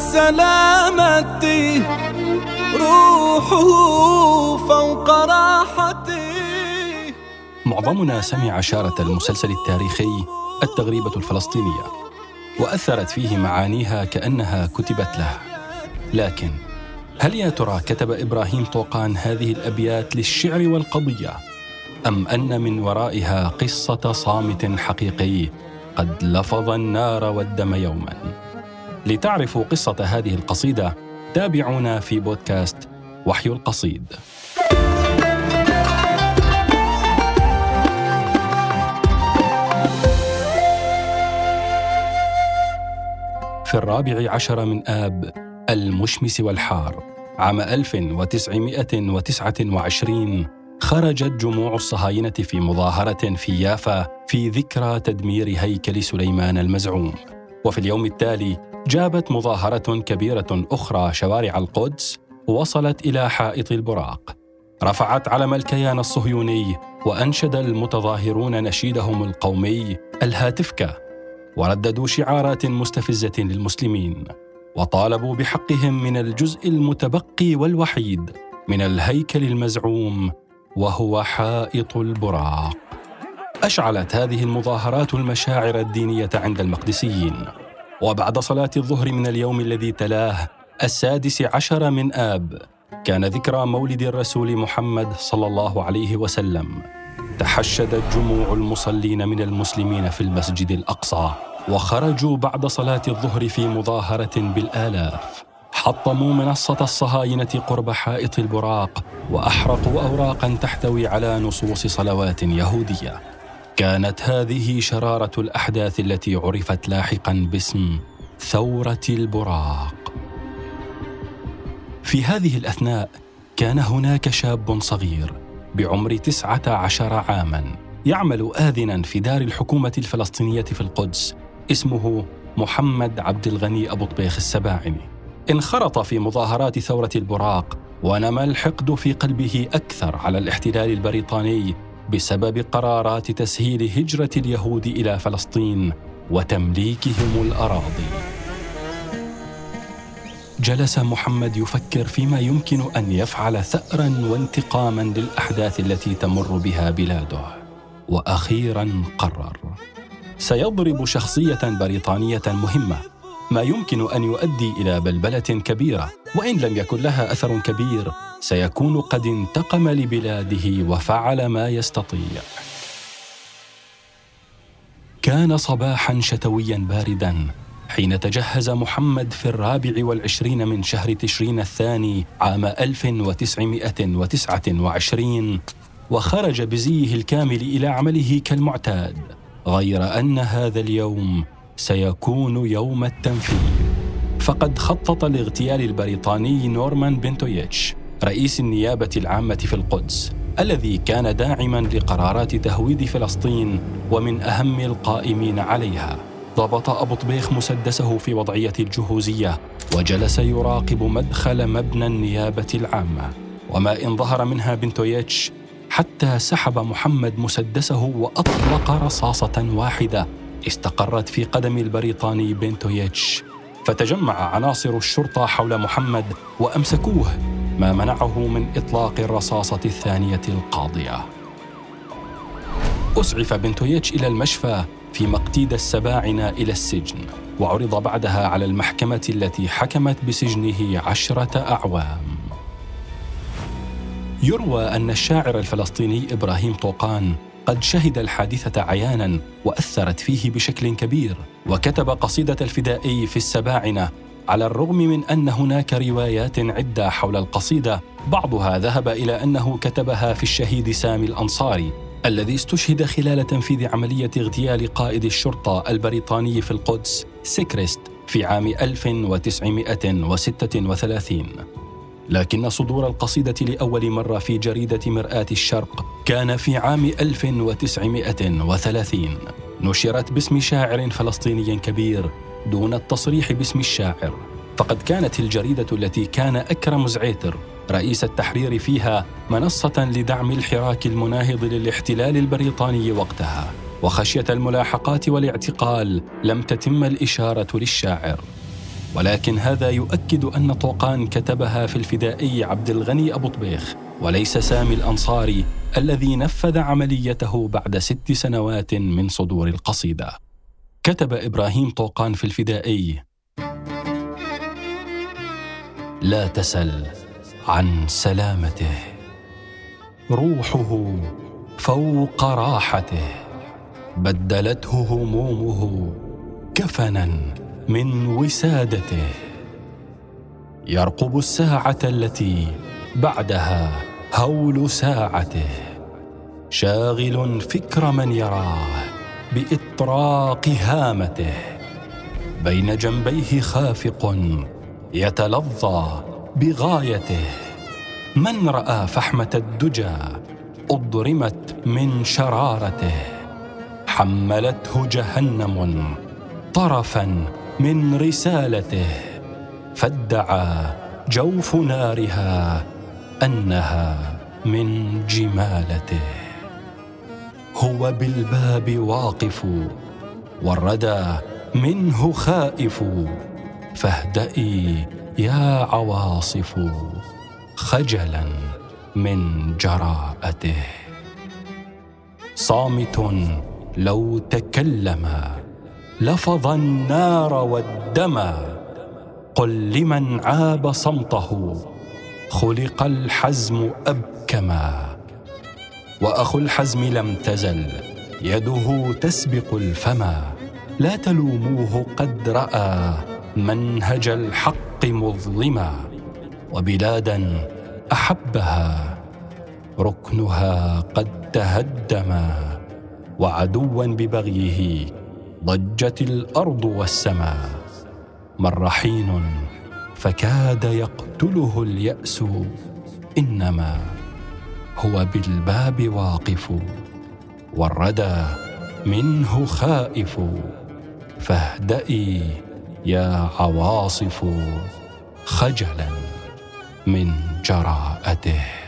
السلامة روحه فوق راحتي. معظمنا سمع شارة المسلسل التاريخي التغريبة الفلسطينية وأثرت فيه معانيها كأنها كتبت له. لكن هل يا ترى كتب إبراهيم طوقان هذه الأبيات للشعر والقضية أم أن من ورائها قصة صامت حقيقي قد لفظ النار والدم يوما؟ لتعرفوا قصة هذه القصيدة تابعونا في بودكاست وحي القصيد. في الرابع عشر من آب المشمس والحار عام 1929 خرجت جموع الصهاينة في مظاهرة في يافا في ذكرى تدمير هيكل سليمان المزعوم. وفي اليوم التالي جابت مظاهرة كبيرة أخرى شوارع القدس وصلت إلى حائط البراق. رفعت علم الكيان الصهيوني وأنشد المتظاهرون نشيدهم القومي الهاتفكة ورددوا شعارات مستفزة للمسلمين وطالبوا بحقهم من الجزء المتبقي والوحيد من الهيكل المزعوم وهو حائط البراق. أشعلت هذه المظاهرات المشاعر الدينية عند المقدسيين. وبعد صلاة الظهر من اليوم الذي تلاه السادس عشر من آب كان ذكرى مولد الرسول محمد صلى الله عليه وسلم. تحشدت جموع المصلين من المسلمين في المسجد الأقصى وخرجوا بعد صلاة الظهر في مظاهرة بالآلاف. حطموا منصة الصهاينة قرب حائط البراق وأحرقوا اوراقا تحتوي على نصوص صلوات يهودية. كانت هذه شرارة الأحداث التي عرفت لاحقا باسم ثورة البراق. في هذه الأثناء كان هناك شاب صغير بعمر تسعة عشر عاما يعمل اذنا في دار الحكومة الفلسطينية في القدس اسمه محمد عبد الغني أبو طبيخ السباعني. انخرط في مظاهرات ثورة البراق ونمى الحقد في قلبه أكثر على الاحتلال البريطاني بسبب قرارات تسهيل هجرة اليهود إلى فلسطين وتمليكهم الأراضي. جلس محمد يفكر فيما يمكن أن يفعل ثارا وانتقاما للأحداث التي تمر بها بلاده. وأخيرا قرر. سيضرب شخصية بريطانية مهمة ما يمكن أن يؤدي إلى بلبلة كبيرة وإن لم يكن لها أثر كبير سيكون قد انتقم لبلاده وفعل ما يستطيع. كان صباحا شتويا باردا حين تجهز محمد في الرابع والعشرين من شهر تشرين الثاني عام 1929 وخرج بزيه الكامل إلى عمله كالمعتاد غير أن هذا اليوم سيكون يوم التنفيذ. فقد خطط لاغتيال البريطاني نورمان بنتويتش رئيس النيابة العامة في القدس الذي كان داعما لقرارات تهويد فلسطين ومن أهم القائمين عليها. ضبط أبو طبيخ مسدسه في وضعية الجهوزية وجلس يراقب مدخل مبنى النيابة العامة. وما إن ظهر منها بنتويتش حتى سحب محمد مسدسه وأطلق رصاصة واحدة استقرت في قدم البريطاني بنتويتش فتجمع عناصر الشرطة حول محمد وأمسكوه ما منعه من إطلاق الرصاصة الثانية القاضية. أسعف بنتويتش إلى المشفى في مقتيد السباعنة إلى السجن وعرض بعدها على المحكمة التي حكمت بسجنه عشرة أعوام. يروى أن الشاعر الفلسطيني إبراهيم طوقان قد شهد الحادثة عيانا وأثرت فيه بشكل كبير وكتب قصيدة الفدائي في السباعنة على الرغم من أن هناك روايات عدة حول القصيدة بعضها ذهب إلى أنه كتبها في الشهيد سامي الأنصاري الذي استشهد خلال تنفيذ عملية اغتيال قائد الشرطة البريطاني في القدس سيكريست في عام 1936 لكن صدور القصيدة لأول مرة في جريدة مرآة الشرق كان في عام 1930 نشرت باسم شاعر فلسطيني كبير دون التصريح باسم الشاعر. فقد كانت الجريدة التي كان أكرم زعيتر رئيس التحرير فيها منصة لدعم الحراك المناهض للاحتلال البريطاني وقتها وخشية الملاحقات والاعتقال لم تتم الإشارة للشاعر. ولكن هذا يؤكد أن طوقان كتبها في الفدائي عبد الغني أبو طبيخ وليس سامي الأنصاري الذي نفذ عمليته بعد ست سنوات من صدور القصيدة. كتب إبراهيم طوقان في الفدائي. لا تسل عن سلامته. روحه فوق راحته. بدلته همومه كفنا من وسادته. يرقب الساعة التي بعدها هول ساعته شاغل فكر من يراه بإطراق هامته بين جنبيه خافق يتلظى بغايته من رأى فحمة الدجى أضرمت من شرارته حملته جهنم طرفا من رسالته فادعى جوف نارها أنها من جمالته. هو بالباب واقف والردى منه خائف. فاهدئي يا عواصف خجلا من جراءته. صامت لو تكلم لفظ النار والدم. قل لمن عاب صمته خلق الحزم أبكما وأخو الحزم لم تزل يده تسبق الفما. لا تلوموه قد رأى منهج الحق مظلما وبلادا أحبها ركنها قد تهدما. وعدوا ببغيه ضجت الأرض والسماء مر حين فكاد يقتله اليأس. إنما هو بالباب واقف والردى منه خائف. فاهدئي يا عواصف خجلا من جراءته.